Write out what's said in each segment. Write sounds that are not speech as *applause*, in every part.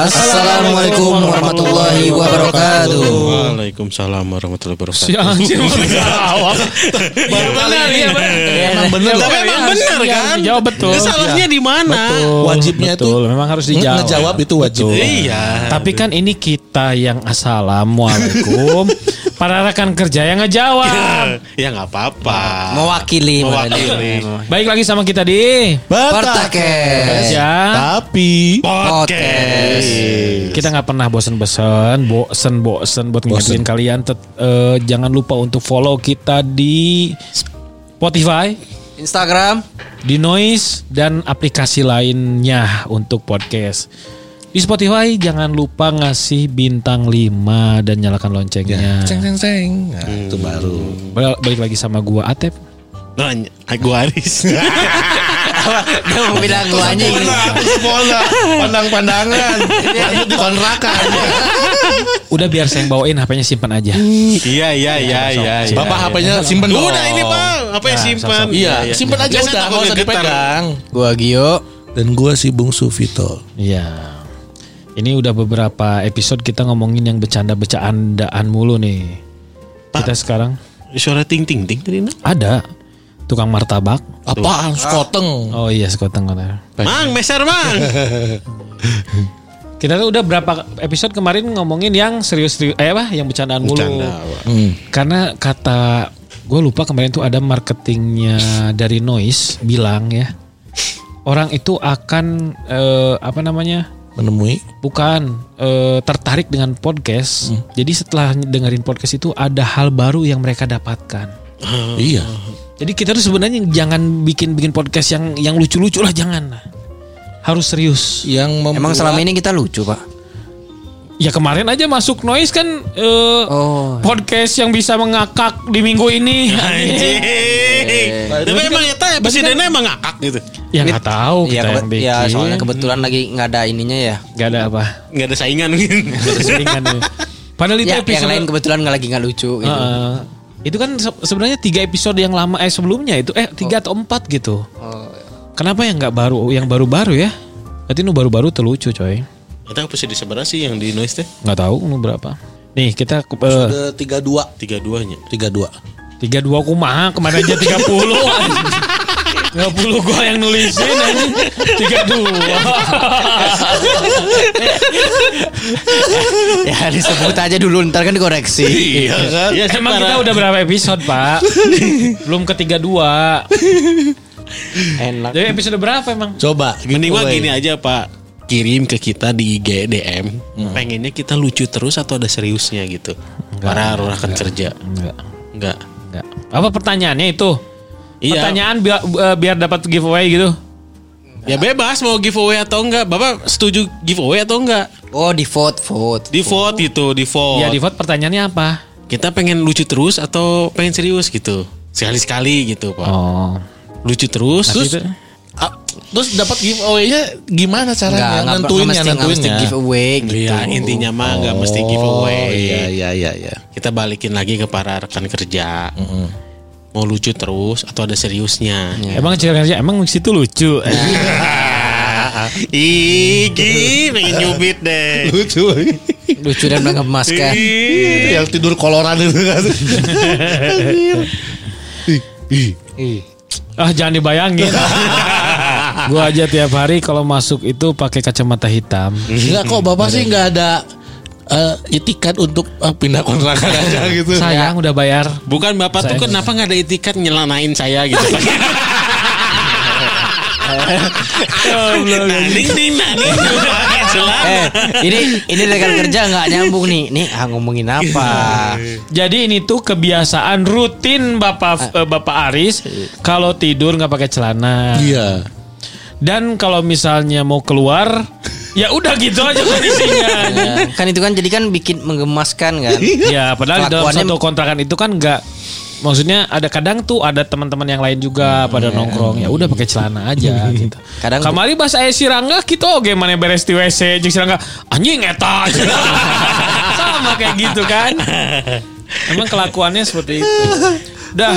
Assalamualaikum warahmatullahi wabarakatuh. Waalaikumsalam warahmatullahi wabarakatuh. Si anjir *laughs* dijawab. Baru benar ya benar. Emang bener loh. Tapi emang benar kan? Jawab betul. Salahnya di mana? Wajibnya betul. tuh memang harus dijawab. Ngejawab itu wajib. Iya. Tapi kan ini kita yang assalamualaikum. *laughs* Para rekan kerja yang ngejawab. *laughs* ya nggak apa-apa. Mewakili. Mewakili. Baik lagi sama kita di Pertakes. ya. Tapi Podcast. Kita nggak pernah bosen-bosen, bosen-bosen buat ngingetin kalian. Tet- eh, jangan lupa untuk follow kita di Spotify, Instagram. di Noise dan aplikasi lainnya untuk podcast. Di Spotify jangan lupa ngasih bintang 5 dan nyalakan loncengnya. ceng ceng ceng. Nah, itu baru. Bal- Balik lagi sama gua Atep. Nah, aku Aris. *laughs* Dia mau bilang lu anjing. Bola, pandang-pandangan. Lanjut di kontrakan. Udah biar saya yang bawain HP-nya simpan aja. Iya iya iya iya. iya. Bapak HP-nya simpen dong. Udah ini bang, apa yang Nah, simpan? Iya, simpen aja udah, takut nggak usah dipegang. Gua Gio. Dan gua si Bungsu Vito. Iya. Ini udah beberapa episode kita ngomongin yang bercanda-bercandaan mulu nih. Kita sekarang Suara ting ting ting tadi nah. ada tukang martabak. Apaan? Skoteng. Oh iya, sekoteng benar. Mang, meser mang. Kita tuh udah berapa episode kemarin ngomongin yang serius-serius eh apa? Yang bercandaan mulu. Bercanda. Hmm. Karena kata gue lupa kemarin tuh ada marketingnya dari Noise bilang ya. Orang itu akan eh, apa namanya? Menemui. bukan eh, tertarik dengan podcast. Jadi setelah dengerin podcast itu ada hal baru yang mereka dapatkan. Iya. Jadi kita tuh sebenarnya jangan bikin-bikin podcast yang yang lucu-lucu lah jangan. Harus serius. Yang membuat Emang selama ini kita lucu, Pak. Ya kemarin aja masuk noise kan eh, Oh. podcast yang bisa mengakak di minggu ini. *laughs* Anjing. Tapi emang ya presidennya emang ngakak gitu. ya nggak tahu Iya, kita yang kebet- bikin. ya soalnya kebetulan lagi nggak ada ininya ya. Nggak ada apa. Nggak ada saingan mungkin. Nggak ada saingan ya. Padahal itu Ya, yang episode lain kebetulan nggak lagi nggak lucu gitu. Heeh. itu kan se- sebenarnya tiga episode yang lama eh sebelumnya itu eh tiga atau empat gitu. Oh, Kenapa yang nggak baru yang baru-baru ya? Berarti nu baru-baru terlucu coy. Kita apa sih di sebelah sih yang di noise teh? Nggak tahu nu berapa. Nih kita eh, Episode 32. Tiga duanya. 32. tiga dua kumaha kemarin aja tiga puluh. Tiga puluh gua yang nulisin aja tiga dua. ya disebut aja dulu ntar kan dikoreksi. Iya kan? Iya Emang kita udah berapa episode pak? Belum ketiga dua. Enak. Jadi episode berapa emang? Coba. Mending mah giveaway. gini aja Pak. Kirim ke kita di IG DM. Pengennya kita lucu terus atau ada seriusnya gitu. Para rekan kerja. Enggak. Enggak. Enggak. Apa pertanyaannya itu? Iya. Pertanyaan biar, eh, biar dapat giveaway gitu. Ya bebas mau giveaway atau enggak. Bapak setuju giveaway atau enggak? Oh di vote vote. Di vote gitu, di vote. Ya di vote pertanyaannya apa? Kita pengen lucu terus atau pengen serius gitu. Sekali-sekali gitu, Pak. Oh. Lucu terus Nah, terus itu- Ah, terus dapat giveaway-nya gimana caranya? nggak, nggak Nentuinnya, mesti, nggak mesti nentuinnya. giveaway gitu. Iya, intinya mah enggak mesti giveaway. Oh, iya, iya, iya, iya. Kita balikin lagi ke para rekan kerja. Mau lucu terus atau ada seriusnya? Emang cerita emang situ lucu. *laughs* Ih, gini pengen nyubit deh. Lucu. Lucu dan mengemaskan. Itu yang tidur koloran itu *laughs* kan. Ih, ih. ah jangan dibayangin. *laughs* gua aja tiap hari kalau masuk itu pakai kacamata hitam. Enggak kok Bapak sih enggak ada eh, itikat untuk eh, pindah kontrakan *laughs* aja gitu. Sayang udah bayar. Bukan bapak tuh Saya- kenapa nggak ada etikat nyelanain saya gitu? *laughs* nah, ding nah, *laughs* eh, ini ini rekan kerja nggak nyambung nih. Nih ah, ngomongin apa? Jadi ini tuh kebiasaan rutin Bapak eh, Bapak Aris kalau tidur nggak pakai celana. Iya. Dan kalau misalnya mau keluar ya udah gitu aja kondisinya. *laughs* Ya, kan itu kan jadi kan bikin menggemaskan kan. *laughs* ya padahal dalam satu kontrakan itu kan nggak maksudnya ada kadang tuh ada teman-teman yang lain juga pada nongkrong ya udah pakai celana aja *laughs* gitu. Kadang- Kamari bahasa aya Sirangga gitu oge mana beres di WC jeung Sirangga anjing eta. Sama kayak gitu kan. Emang kelakuannya seperti itu. Dah.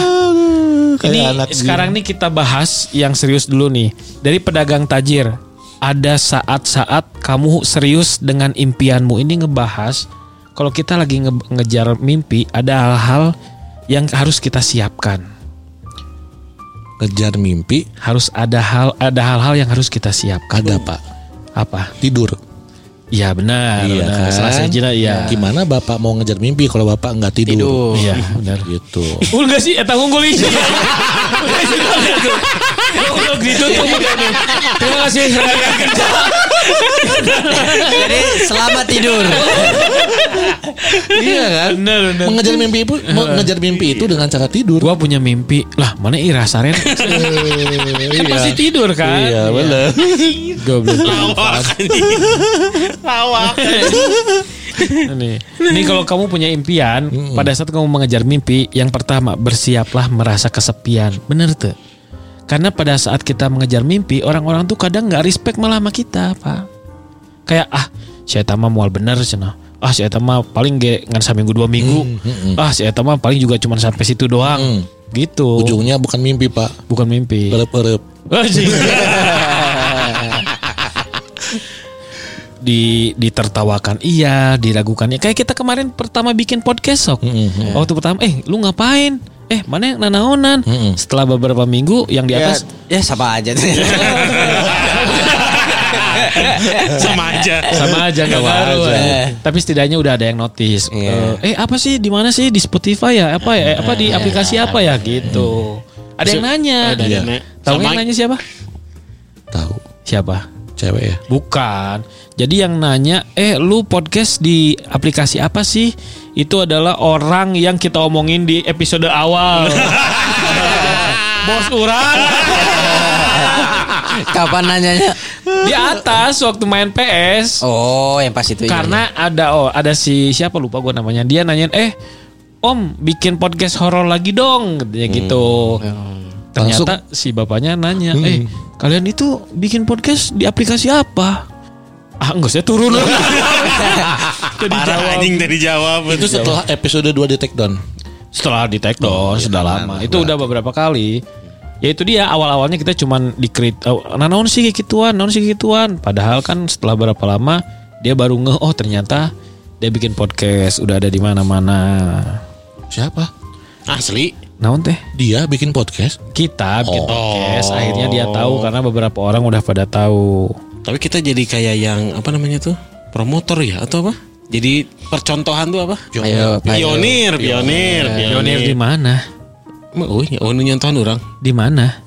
Ini sekarang nih kita bahas yang serius dulu nih. Dari pedagang tajir. Ada saat-saat kamu serius dengan impianmu ini ngebahas kalau kita lagi nge- ngejar mimpi ada hal-hal yang harus kita siapkan. Ngejar mimpi Harus ada hal ada hal-hal yang harus kita siapkan. ada pak Apa? tidur. Iya benar. Iya benar. kan? Selasa Jina iya. Gimana bapak mau ngejar mimpi kalau bapak nggak tidur? Tidur. Iya benar. Gitu. Gak sih? Eta unggul isi. *laughs* Ditutup udah nih. Terima kasih rekan kerja. Jadi selamat tidur. iya kan? Benar benar. Mengejar mimpi itu, mengejar mimpi itu dengan cara tidur. Gua punya mimpi. Lah, mana Ira Saren? kan pasti tidur kan? Iya benar. Goblok. Lawak. Lawak. Nih. Ini kalau kamu punya impian, pada saat kamu mengejar mimpi, yang pertama bersiaplah merasa kesepian. Bener tuh. Karena pada saat kita mengejar mimpi, orang-orang tuh kadang nggak respect malah sama kita, Pak. Kayak ah, saya mah mual bener cenah. Ah, saya mah paling ge ngan saminggu dua minggu. Ah, saya mah paling juga cuma sampai situ doang. Hmm. Gitu. Ujungnya bukan mimpi pak. Bukan mimpi. Perep-perep. Anjing. *laughs* di ditertawakan iya diragukan ya kayak kita kemarin pertama bikin podcast sok Mm-mm. waktu pertama eh lu ngapain eh mana yang nanaonan Mm-mm. setelah beberapa minggu yang di Ya, atas ya sama aja. *laughs* Sama aja. sama aja nggak eh. tapi setidaknya udah ada yang notice Iya. Eh, eh apa sih di mana sih di Spotify ya apa ya Eh, apa di aplikasi apa ya gitu ada yang nanya Ada Iya. yang nanya. tahu Sama- yang nanya siapa Tahu. siapa Cewek ya. Bukan. Jadi yang nanya, eh lu podcast di aplikasi apa sih? Itu adalah orang yang kita omongin di episode awal. *laughs* Bos orang *laughs* Kapan nanyanya? di atas waktu main PS. Oh, yang pas itu. iya, Karena ada oh ada si siapa lupa gue namanya. Dia nanyain, "Eh, Om, bikin podcast horor lagi dong." Katanya gitu. iya. Ternyata si bapaknya nanya, "Eh, kalian itu bikin podcast di aplikasi apa?" Ah, enggak saya turun. *laughs* Jadi Parah anjing dari jawab. Itu setelah episode 2 di take down. setelah di take down sudah lama. Itu udah beberapa kali. Ya itu dia awal-awalnya kita cuman dikrit oh, nah naon sih gituan, naon sih gituan. Padahal kan setelah berapa lama dia baru nge oh ternyata dia bikin podcast udah ada di mana-mana. Siapa? Asli. Naon teh? Dia bikin podcast. Kita bikin podcast akhirnya dia tahu karena beberapa orang udah pada tahu. Tapi kita jadi kayak yang apa namanya tuh? Promotor ya atau apa? Jadi percontohan tuh apa? Ayo, Pionir, pionir, Pionir di mana? Oh, ya, oh ini nyontohan orang. Di mana?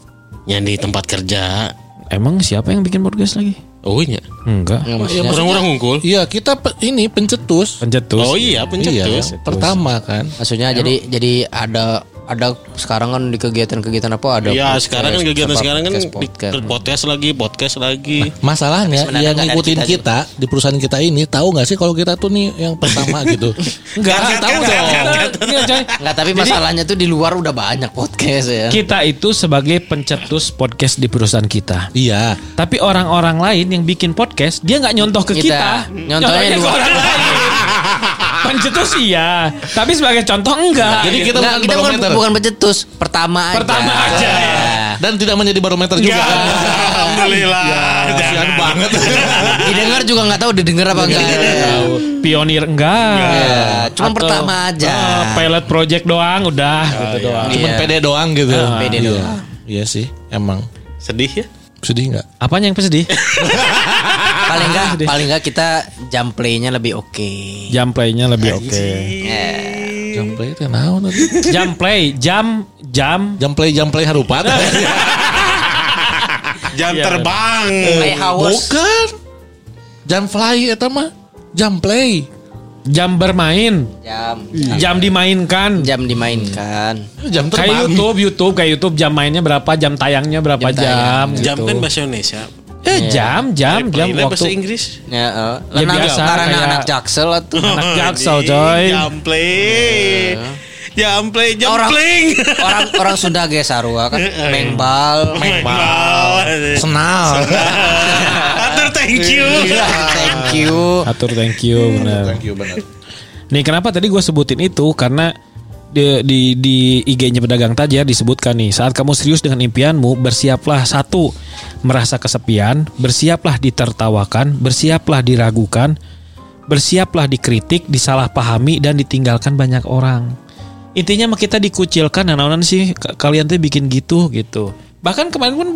Yang di tempat kerja. Emang siapa yang bikin podcast lagi? Oh iya. Enggak. Ya, Orang-orang unggul. Iya kita pe- ini pencetus. Pencetus. Oh iya, pencetus. Iya, pertama kan. maksudnya jadi jadi ada ada sekarang kan di kegiatan-kegiatan apa ada Iya, sekarang kan kegiatan apa, sekarang kan podcast, di- podcast. podcast lagi, podcast lagi. Masalahnya yang nggak ngikutin kita kita, di perusahaan kita ini tahu nggak sih kalau kita tuh nih yang pertama *laughs* gitu. Enggak, Gat, tahu dong. coy. Enggak, tapi masalahnya tuh di luar udah banyak podcast ya. Kita itu sebagai pencetus podcast di perusahaan kita. iya. Tapi orang-orang lain yang bikin podcast, dia nggak nyontoh ke kita. Kita. Nyontohnya orang lain. Pencetus iya, tapi sebagai contoh enggak. Jadi kita Nggak, bukan kita bukan, barometer. bukan pencetus, pertama aja. Pertama aja. Dan tidak menjadi barometer juga Enggak. kan. Alhamdulillah. Kasihan banget. Didengar juga nggak tahu didengar apa enggak. Tahu. Pionir enggak. Iya, cuman Atau, pertama aja. ah, pilot project doang udah gitu doang. Cuman Iya. pede doang gitu. Ah, pede Iya. doang. Iya sih, emang. Sedih ya? Sedih nggak? Apanya yang sedih? *laughs* paling enggak paling enggak kita jam playnya lebih oke. Jam playnya lebih oke. Jam play itu naon tadi? Jam play, jam jam Jam play jam play harupat. *laughs* Jam Iya, terbang. Bukan. Jam fly eta mah. Jam play. jam bermain, Jam jam dimainkan. jam dimainkan. Jam Kayak terbang. YouTube, YouTube kayak YouTube jam mainnya berapa, jam tayangnya berapa Jam jam, tayang. Jam gitu. kan bahasa Indonesia. Eh, jam, jam, jam Playnya bahasa waktu Inggris. Ya, eh. Ya, Lenang- biasa, karena anak jaksel atau anak jaksel coy. Jam play. Jam play, jam Orang- pling. orang orang Sunda ge sarua kan mengbal. Mengbal. Senal. Atur thank you. Thank you. Atur thank you benar. Thank you benar. Nih kenapa tadi gue sebutin itu karena di di, di IG-nya pedagang Tajar disebutkan nih saat kamu serius dengan impianmu bersiaplah satu merasa kesepian, bersiaplah ditertawakan, bersiaplah diragukan, bersiaplah dikritik, disalahpahami dan ditinggalkan banyak orang. Intinya mah kita dikucilkan nah naonan sih ka- kalian tuh bikin gitu gitu. Bahkan kemarin pun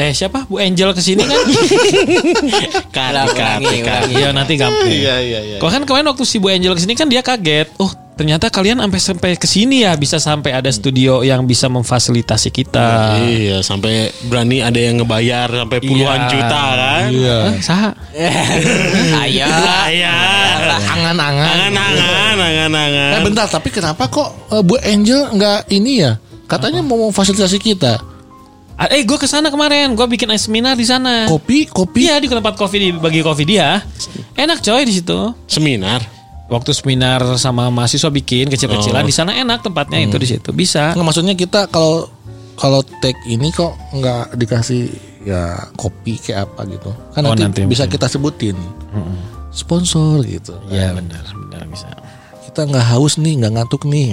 eh siapa Bu Angel ke sini kan? *laughs* Kat. ulangi. Iya nanti gampang. Iya iya iya. Kalau kan kemarin waktu si Bu Angel ke sini kan dia kaget. Oh ternyata kalian sampai sampai ke sini ya bisa sampai ada studio yang bisa memfasilitasi kita. Iya, sampai berani ada yang ngebayar sampai puluhan Iya. juta kan. Iya. Hah, saha? *laughs* Ayo. Iya. Angan-angan. Angan-angan, angan-angan. Eh bentar, tapi kenapa kok eh, Bu Angel nggak ini ya? Katanya mau memfasilitasi kita. Ah, Eh gue ke sana kemarin, gue bikin seminar di sana. Kopi, kopi. Iya di tempat kopi bagi kopi dia. Enak coy di situ. Seminar. Waktu seminar sama mahasiswa bikin kecil-kecilan Oh. di sana enak tempatnya itu di situ bisa. Nggak, maksudnya kita kalau kalau tag ini kok nggak dikasih ya kopi kayak apa gitu. Kan Oh, nanti, nanti bisa mungkin. kita sebutin. Sponsor gitu. Iya benar benar bisa. Kita nggak haus nih, nggak ngantuk nih.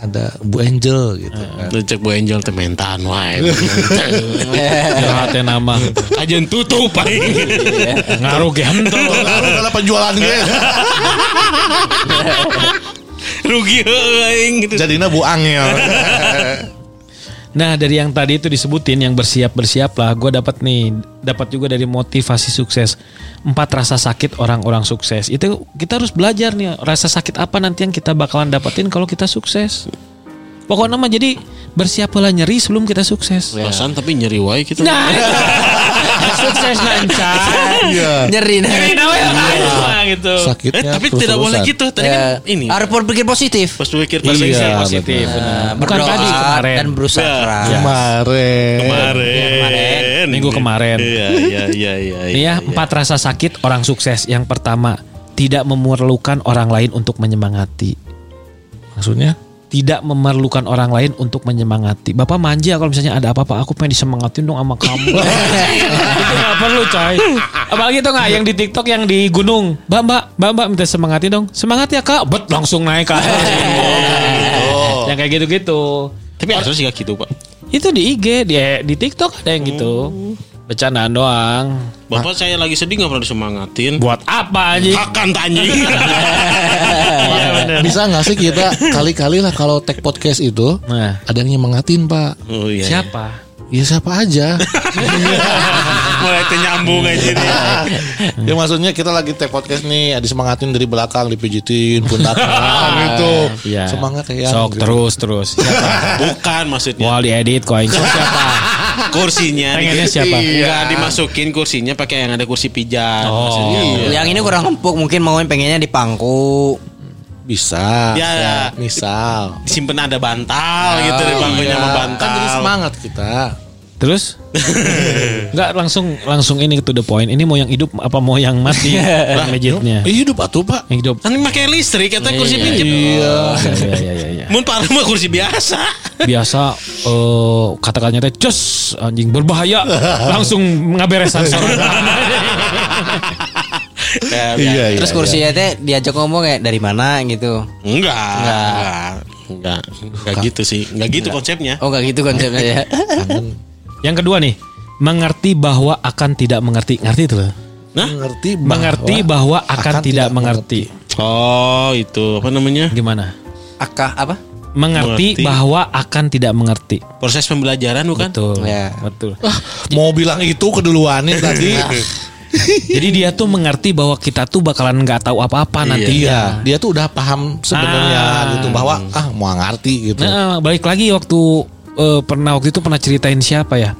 Ada Bu Angel gitu kan. Lu cek Bu Angel teh mentan wae. *laughs* Curhatnya nama Kajian tutup paling. ngaruh gentol. Lalu kalau penjualan gitu. Rugi aing gitu. Jadinya Bu Angel. *laughs* Nah dari yang tadi itu disebutin yang bersiap bersiap lah, gue dapat nih dapat juga dari motivasi sukses empat rasa sakit orang-orang sukses itu kita harus belajar nih rasa sakit apa nanti yang kita bakalan dapetin kalau kita sukses. Pokoknya mah jadi bersiaplah nyeri sebelum kita sukses. Perasaan tapi nyeri wae gitu. Nah, *laughs* sukses nanca. Iya. Nyeri nah. Nyeri nawe gitu. Eh, Sakitnya tapi terus-terusan. tidak boleh gitu. Tadi kan Ya, ini. Harus berpikir positif. Pas pikir Iya, positif. positif. betul. benar. Nah, Bukan berdoa tadi kemarin. dan berusaha Ya. keras. Kemarin. Kemarin. kemarin. Minggu kemarin. Iya, iya, iya, iya. Nih *laughs* ya, empat rasa sakit orang sukses. Yang pertama, tidak memerlukan orang lain untuk menyemangati. Maksudnya? Tidak memerlukan orang lain untuk menyemangati. Bapak manja kalau misalnya ada apa-apa, aku pengen disemangatin dong sama kamu. *laughs* itu gak perlu coy. Apalagi tuh nggak yang di TikTok yang di gunung. Mbak, mbak, mbak, mbak minta semangatin dong. Semangat ya kak. Bet langsung naik ke atas. *laughs* yang kayak gitu-gitu. Tapi harusnya sih gak gitu, Pak. Itu di IG, di, di TikTok ada yang gitu. Bercandaan doang. Bapak saya lagi sedih gak pernah disemangatin. Buat apa aja? Akan tanjing. Iya bener. Bisa nggak sih kita kali-kali lah kalau tag podcast itu Nah, ada yang nyemangatin pak? Oh iya. siapa? Ya siapa aja. *laughs* Mulai nyambung aja nih. ya maksudnya kita lagi tag podcast nih, ada semangatin dari belakang dipijitin pundak gitu. Iya. Semangat ya. Sok gitu. terus terus. Siapa? Bukan maksudnya. Mau diedit kok siapa? Kursinya Pengennya siapa? Enggak dimasukin kursinya pakai yang ada kursi pijat. Oh. Maksudnya. Yang ini kurang empuk mungkin mau pengennya di pangku. Bisa. Ya, ya. Misal. Disimpan ada bantal gitu di bangkunya sama bantal. Kan jadi semangat kita. Terus? *laughs* Enggak langsung langsung ini to the point. Ini mau yang hidup apa mau yang mati? *laughs* Mejitnya. Eh, hidup atuh pak. Yang hidup. Kan pakai listrik kata kursi Iya, pinjem. Iya *laughs* iya iya iya. iya. Mun parah mah kursi biasa. Biasa eh kata-katanya teh cus anjing berbahaya langsung ngaberesan Ya, *laughs* Iya, iya. Terus kursinya teh diajak ngomong kayak dari mana gitu. Enggak. Enggak. Enggak. Enggak gitu sih. Enggak gitu konsepnya. Oh enggak gitu konsepnya ya. Yang kedua nih, mengerti bahwa akan tidak mengerti. Ngerti itu loh. Nah? Mengerti bahwa, Mengerti bahwa akan, tidak, mengerti. Oh, itu apa namanya? Gimana? Akah apa? Mengerti, Mengerti. bahwa akan tidak mengerti. Proses pembelajaran bukan? Betul. Ya. Betul. Mau bilang itu keduluanin tadi. *laughs* Jadi dia tuh mengerti bahwa kita tuh bakalan nggak tahu apa-apa nanti. Iya, dia tuh udah paham sebenarnya Ah. gitu bahwa ah mau ngerti gitu. Nah, balik lagi waktu eh, pernah waktu itu pernah ceritain siapa ya?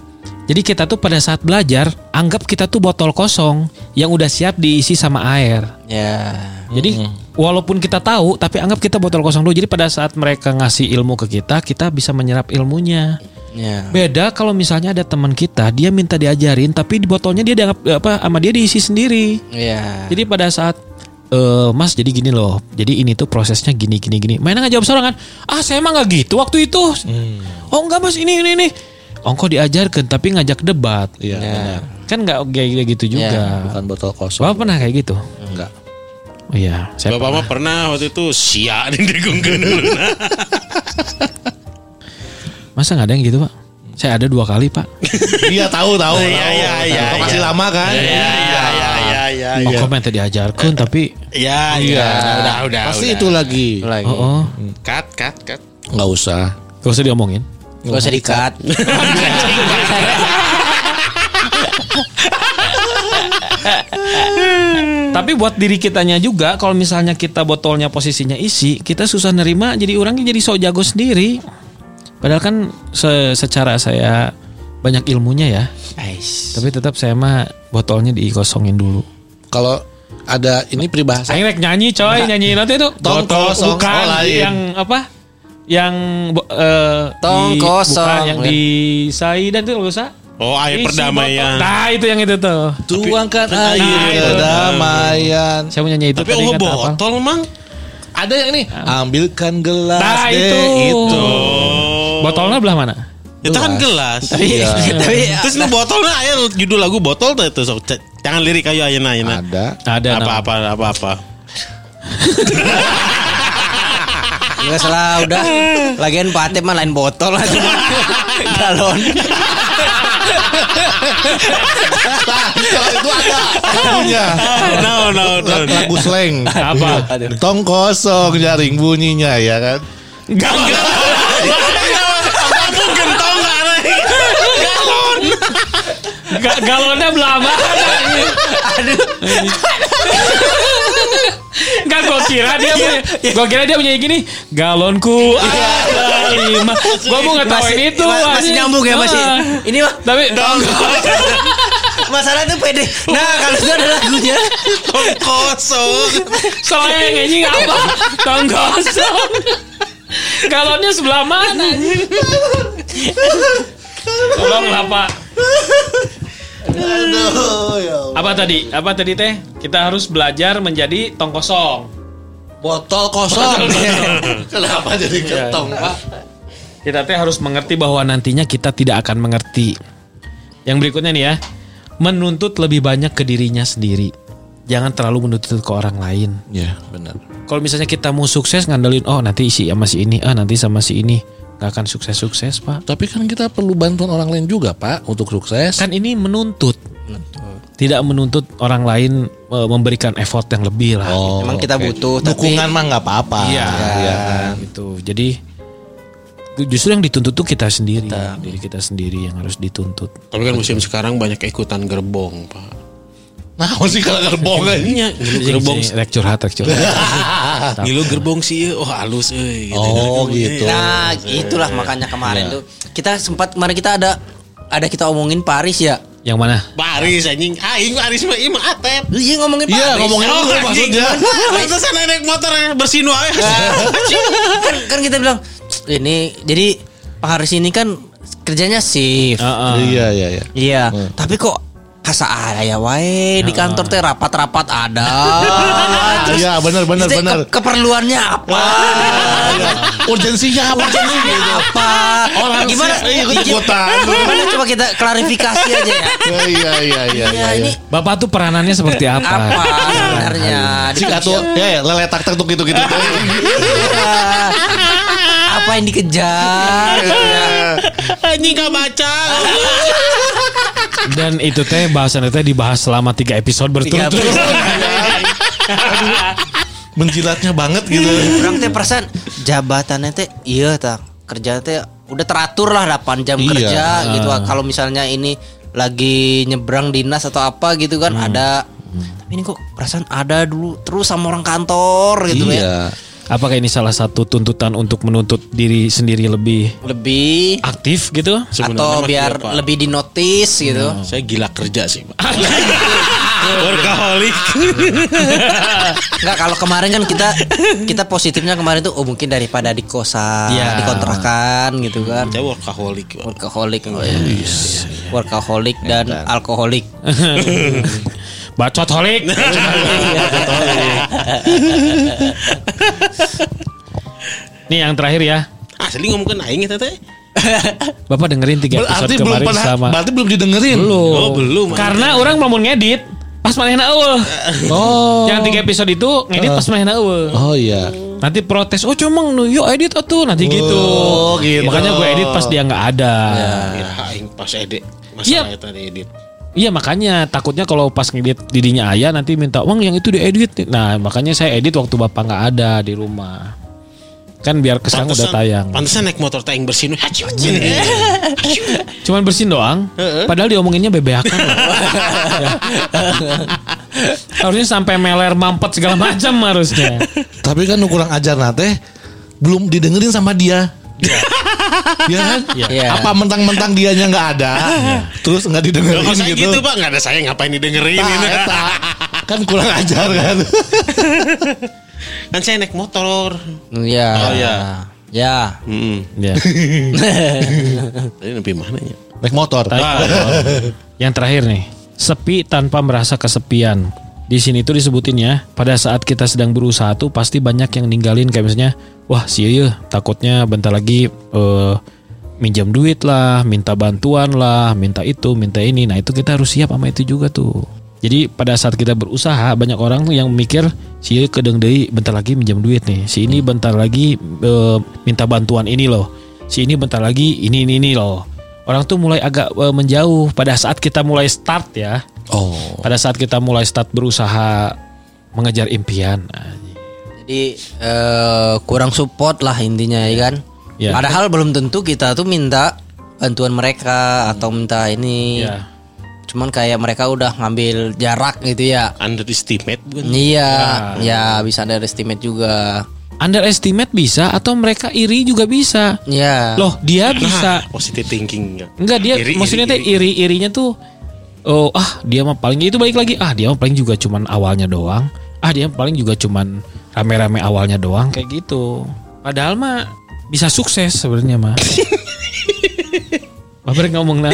Jadi kita tuh pada saat belajar anggap kita tuh botol kosong yang udah siap diisi sama air. Ya. Jadi walaupun kita tahu tapi anggap kita botol kosong dulu. Jadi pada saat mereka ngasih ilmu ke kita, kita bisa menyerap ilmunya. Ya. Beda kalau misalnya ada teman kita, dia minta diajarin tapi di botolnya dia dianggap apa sama dia diisi sendiri. Ya. Jadi pada saat eh Mas jadi gini loh. Jadi ini tuh prosesnya gini gini gini. Mainnya nggak jawab sorangan. Ah saya emang nggak gitu waktu itu. Oh enggak Mas ini ini ini. Oh kok diajarkan tapi ngajak debat. Iya, benar. Kan nggak kayak gitu juga. Bukan botol kosong. Bapak pernah kayak gitu? Enggak. Oh iya. Saya Bapak mah pernah waktu itu sia di digungkeun dulu. Masa nggak ada yang gitu pak? Saya ada dua kali pak. *laughs* Iya tahu tahu. Iya, iya, iya, Masih iya. lama kan? Iya iya iya iya iya. Mau komen tadi diajarkan tapi Iya iya. Udah udah. Pasti itu lagi. Lagi. oh, oh. Cut cut cut. Nggak usah. gak usah diomongin. Gak usah dikat. *laughs* Tapi buat diri kitanya juga kalau misalnya kita botolnya posisinya isi, kita susah nerima jadi orangnya jadi so jago sendiri. Padahal kan se- secara saya banyak ilmunya ya, Ais. tapi tetap saya mah botolnya dikosongin dulu. Kalau ada ini peribahasa. Saya rek nyanyi coy, nyanyi nanti itu Tong botol kosong, bukan oh, lain. yang apa? Yang eh, Tong di- kosong. bukan yang di Sai dan itu usah. Oh air Isi perdamaian. botol. Nah, itu yang itu tuh. Tuangkan Nah, air itu. kedamaian. Saya mau nyanyi itu Tapi oh botol mang. Ada yang nih. Ambilkan gelas Nah, deh. itu. itu. Botolnya belah mana? Itu kan gelas. *laughs* Tapi, tapi *laughs* Terus lu botolnya aya judul lagu botol tuh itu sok jangan lirik kayu ayeuna ayeuna. Ada. Ada Apa nama. apa apa apa. Enggak *laughs* salah udah. Lagian Pak Atep mah lain botol lah. Galon. Kalau itu ada lagunya. No no no. Lagu slang. Apa? Tong kosong jaring bunyinya ya kan. Enggak, enggak. Aku gentong enggak ada. Galon. Ga- galonnya belah mana? Aduh. Enggak gue kira dia punya Gue kira dia punya gini Galonku ada lima Gue mau ngetawain Masih- itu ma- masih nyambung ya masih. Ah. Ini mah Tapi masalah itu pede. Nah, kalau itu ada lagunya. Tong kosong. Soalnya yang anjing apa Tong kosong Galonnya sebelah mana? Tolonglah pak Aduh ya. Apa tadi? Apa tadi teh? Kita harus belajar menjadi tong kosong Botol kosong. *laughs* Kenapa jadi ketong, Pak? kita teh harus mengerti bahwa nantinya kita tidak akan mengerti. Yang berikutnya nih ya, menuntut lebih banyak ke dirinya sendiri. Jangan terlalu menuntut ke orang lain. Ya, benar. Kalau misalnya kita mau sukses ngandelin, oh nanti si sama si ini, ah nanti sama si ini, nggak akan sukses-sukses pak. Tapi kan kita perlu bantuan orang lain juga, Pak, untuk sukses. Kan ini menuntut, tidak menuntut orang lain eh, memberikan effort yang lebih lah. Oh, Emang kita oke. butuh, tapi- dukungan mah nggak apa-apa. Iya, Iya kan. gitu. Jadi justru yang dituntut tuh kita sendiri, diri kita sendiri yang harus dituntut. Tapi kan musim sekarang banyak ikutan gerbong, Pak. Nah, masih kalau gerbong aja. Iya, ngilu gerbong. Rek curhat, rek curhat. Ngilu gerbong sih, oh halus euy gitu. Oh, gitu. Nah, itulah makanya kemarin tuh kita sempat kemarin kita ada ada kita omongin Paris ya. yang mana? Paris anjing. Aing Paris mah ieu mah atep. Iya ngomongin Iya, Paris. ngomongin Oh, anjing. maksudnya. Pantesan naik motor bersin wae. kan, kan kita bilang ini jadi Pak Haris ini kan kerjanya shift. Heeh. Iya, iya, iya. Iya, tapi kok kasa ada ya wae di kantor teh rapat-rapat ada. *laughs* Iya, benar benar benar. ke- keperluannya apa? Urgensinya apa? apa? Orang gimana? siap, eh, ikut-ikutan. Gimana coba kita klarifikasi aja ya. Iya, iya, iya, iya. Iya, ini Bapak tuh peranannya seperti apa? apa sebenarnya? Si atuh, ya, ya, lele tak tak gitu gitu. Iya. Apa yang dikejar? gitu ya. Anjing gak baca. *laughs* Dan itu teh bahasan teh dibahas selama tiga episode berturut-turut. *laughs* Menjilatnya banget gitu. Orang teh perasaan jabatannya teh iya tak kerja teh udah teratur lah 8 jam Iya. kerja gitu. Kalau misalnya ini lagi nyebrang dinas atau apa gitu kan ada. Tapi ini kok perasaan ada dulu terus sama orang kantor gitu ya. Iya. Apakah ini salah satu tuntutan untuk menuntut diri sendiri lebih Lebih aktif gitu? Sebenarnya atau biar iya, Pak. lebih dinotis gitu. Saya gila kerja sih, Pak. *laughs* Workaholic. Enggak kalau kemarin kan kita kita positifnya kemarin tuh oh mungkin daripada di kosan, Iya. di kontrakan gitu kan. Saya workaholic. Workaholic Workaholic dan alkoholik. Bacot holik. *laughs* Nih yang terakhir ya. Asli ngomongin aing eta teh. *laughs* Bapak dengerin tiga episode Berarti belum kemarin pernah, sama. berarti belum didengerin. Belum. Oh, belum. Karena orang mau ngedit pas manehna eueuh. *laughs* Oh. Yang tiga episode itu ngedit pas manehna eueuh. Oh iya. Nanti protes, oh cuma nu yuk edit atuh nanti gitu. Oh, gitu. Makanya gue edit pas dia nggak ada. Ya, aing pas edit. Iya. Masalah tadi edit. Iya makanya takutnya kalau pas ngedit didinya ayah nanti minta uang yang itu diedit. Nah makanya saya edit waktu bapak nggak ada di rumah. Kan biar kesan udah tayang. Pantesan naik motor tayang bersin. Hacu. Cuman bersin doang. Padahal diomonginnya bebeakan. *laughs* harusnya sampai meler mampet segala macam harusnya. Tapi kan kurang ajar nate belum didengerin sama dia. Iya kan? Iya. Apa mentang-mentang dianya nggak ada, terus nggak didengerin gitu. gitu pak nggak ada saya ngapain didengerin Tah, ini. eta. kan kurang ajar kan. Kan saya naik motor. Iya. Oh, iya. Ya. Hmm. Ya. *laughs* Tadi lebih mana ya? Naik motor. *laughs* Yang terakhir nih, sepi tanpa merasa kesepian. Di sini tuh disebutin ya, pada saat kita sedang berusaha tuh pasti banyak yang ninggalin kayak misalnya, wah sih ya takutnya bentar lagi eh, minjam duit lah, minta bantuan lah, minta itu, minta ini. Nah itu kita harus siap sama itu juga tuh. Jadi pada saat kita berusaha banyak orang tuh yang mikir si kedeng deui bentar lagi minjam duit nih. Si ini bentar lagi eh, minta bantuan ini loh. Si ini bentar lagi ini ini ini loh. Orang tuh mulai agak eh, menjauh pada saat kita mulai start ya. Oh. Pada saat kita mulai start berusaha mengejar impian. Nah, Jadi eh, kurang support lah intinya ya kan. Ya. Padahal belum tentu kita tuh minta bantuan mereka atau minta ini. Ya. Cuman kayak mereka udah ngambil jarak gitu ya. Underestimate bukan? Iya, ya bisa ada estimate juga. Underestimate bisa atau mereka iri juga bisa. Ya. Loh, dia bisa Nah, positive thinking. ya. Enggak dia Iri, maksudnya iri, teh iri-irinya tuh oh ah dia mah paling itu balik lagi ah dia mah paling juga cuman awalnya doang. Ah dia paling juga cuman rame-rame awalnya doang kayak gitu. Padahal mah bisa sukses sebenarnya mah. *laughs* Bapak ngomong nah.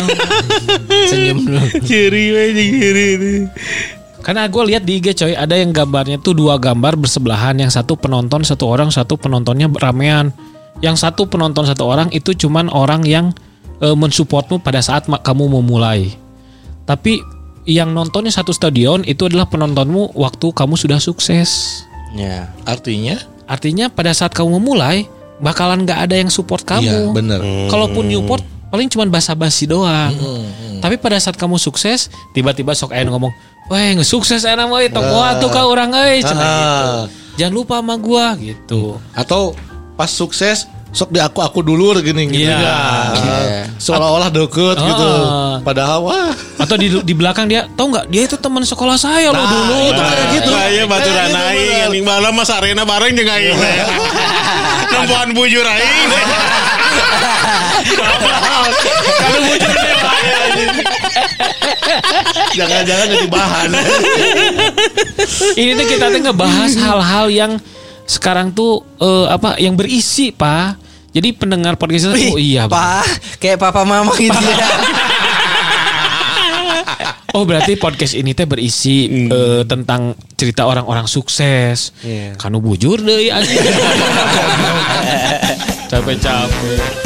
Senyum dulu. Ciri aja ciri. Karena gue lihat di IG coy ada yang gambarnya tuh dua gambar bersebelahan, yang satu penonton satu orang, satu penontonnya ramean. Yang satu penonton satu orang itu cuman orang yang e, mensupportmu pada saat kamu memulai. Tapi yang nontonnya satu stadion itu adalah penontonmu waktu kamu sudah sukses. Ya. Artinya? Artinya pada saat kamu memulai bakalan nggak ada yang support Iya, kamu. bener. Kalaupun support paling cuman basa-basi doang. Tapi pada saat kamu sukses, tiba-tiba sok ayan ngomong, "Weh, nggak sukses enak euy, tong kuat tuh kau orang euy." cenah Ah. gitu. Jangan lupa sama gua gitu. Atau pas sukses sok di aku aku dulu gini gitu Iya. ya. Iya. Seolah-olah deket gitu. Ah. Padahal wah. Atau di di belakang dia, "Tahu nggak? Dia itu teman sekolah saya loh Nah, dulu." iya. Tuh kayak gitu. Saya Kayak gitu, aing bener. anjing malam mas arena bareng jeung aing. Nempuan bujur aing. Kalau *laughs* bujur. Jangan-jangan jadi bahan. *laughs* Ini tuh kita tuh ngebahas hal-hal yang sekarang tuh eh, apa yang berisi, Pak. Jadi pendengar podcast tuh, oh iya, Pak. Kayak papa mama gitu ya. Oh berarti podcast ini teh berisi eh, tentang cerita orang-orang sukses. Kanu bujur deh anjing. *laughs* Capek-capek.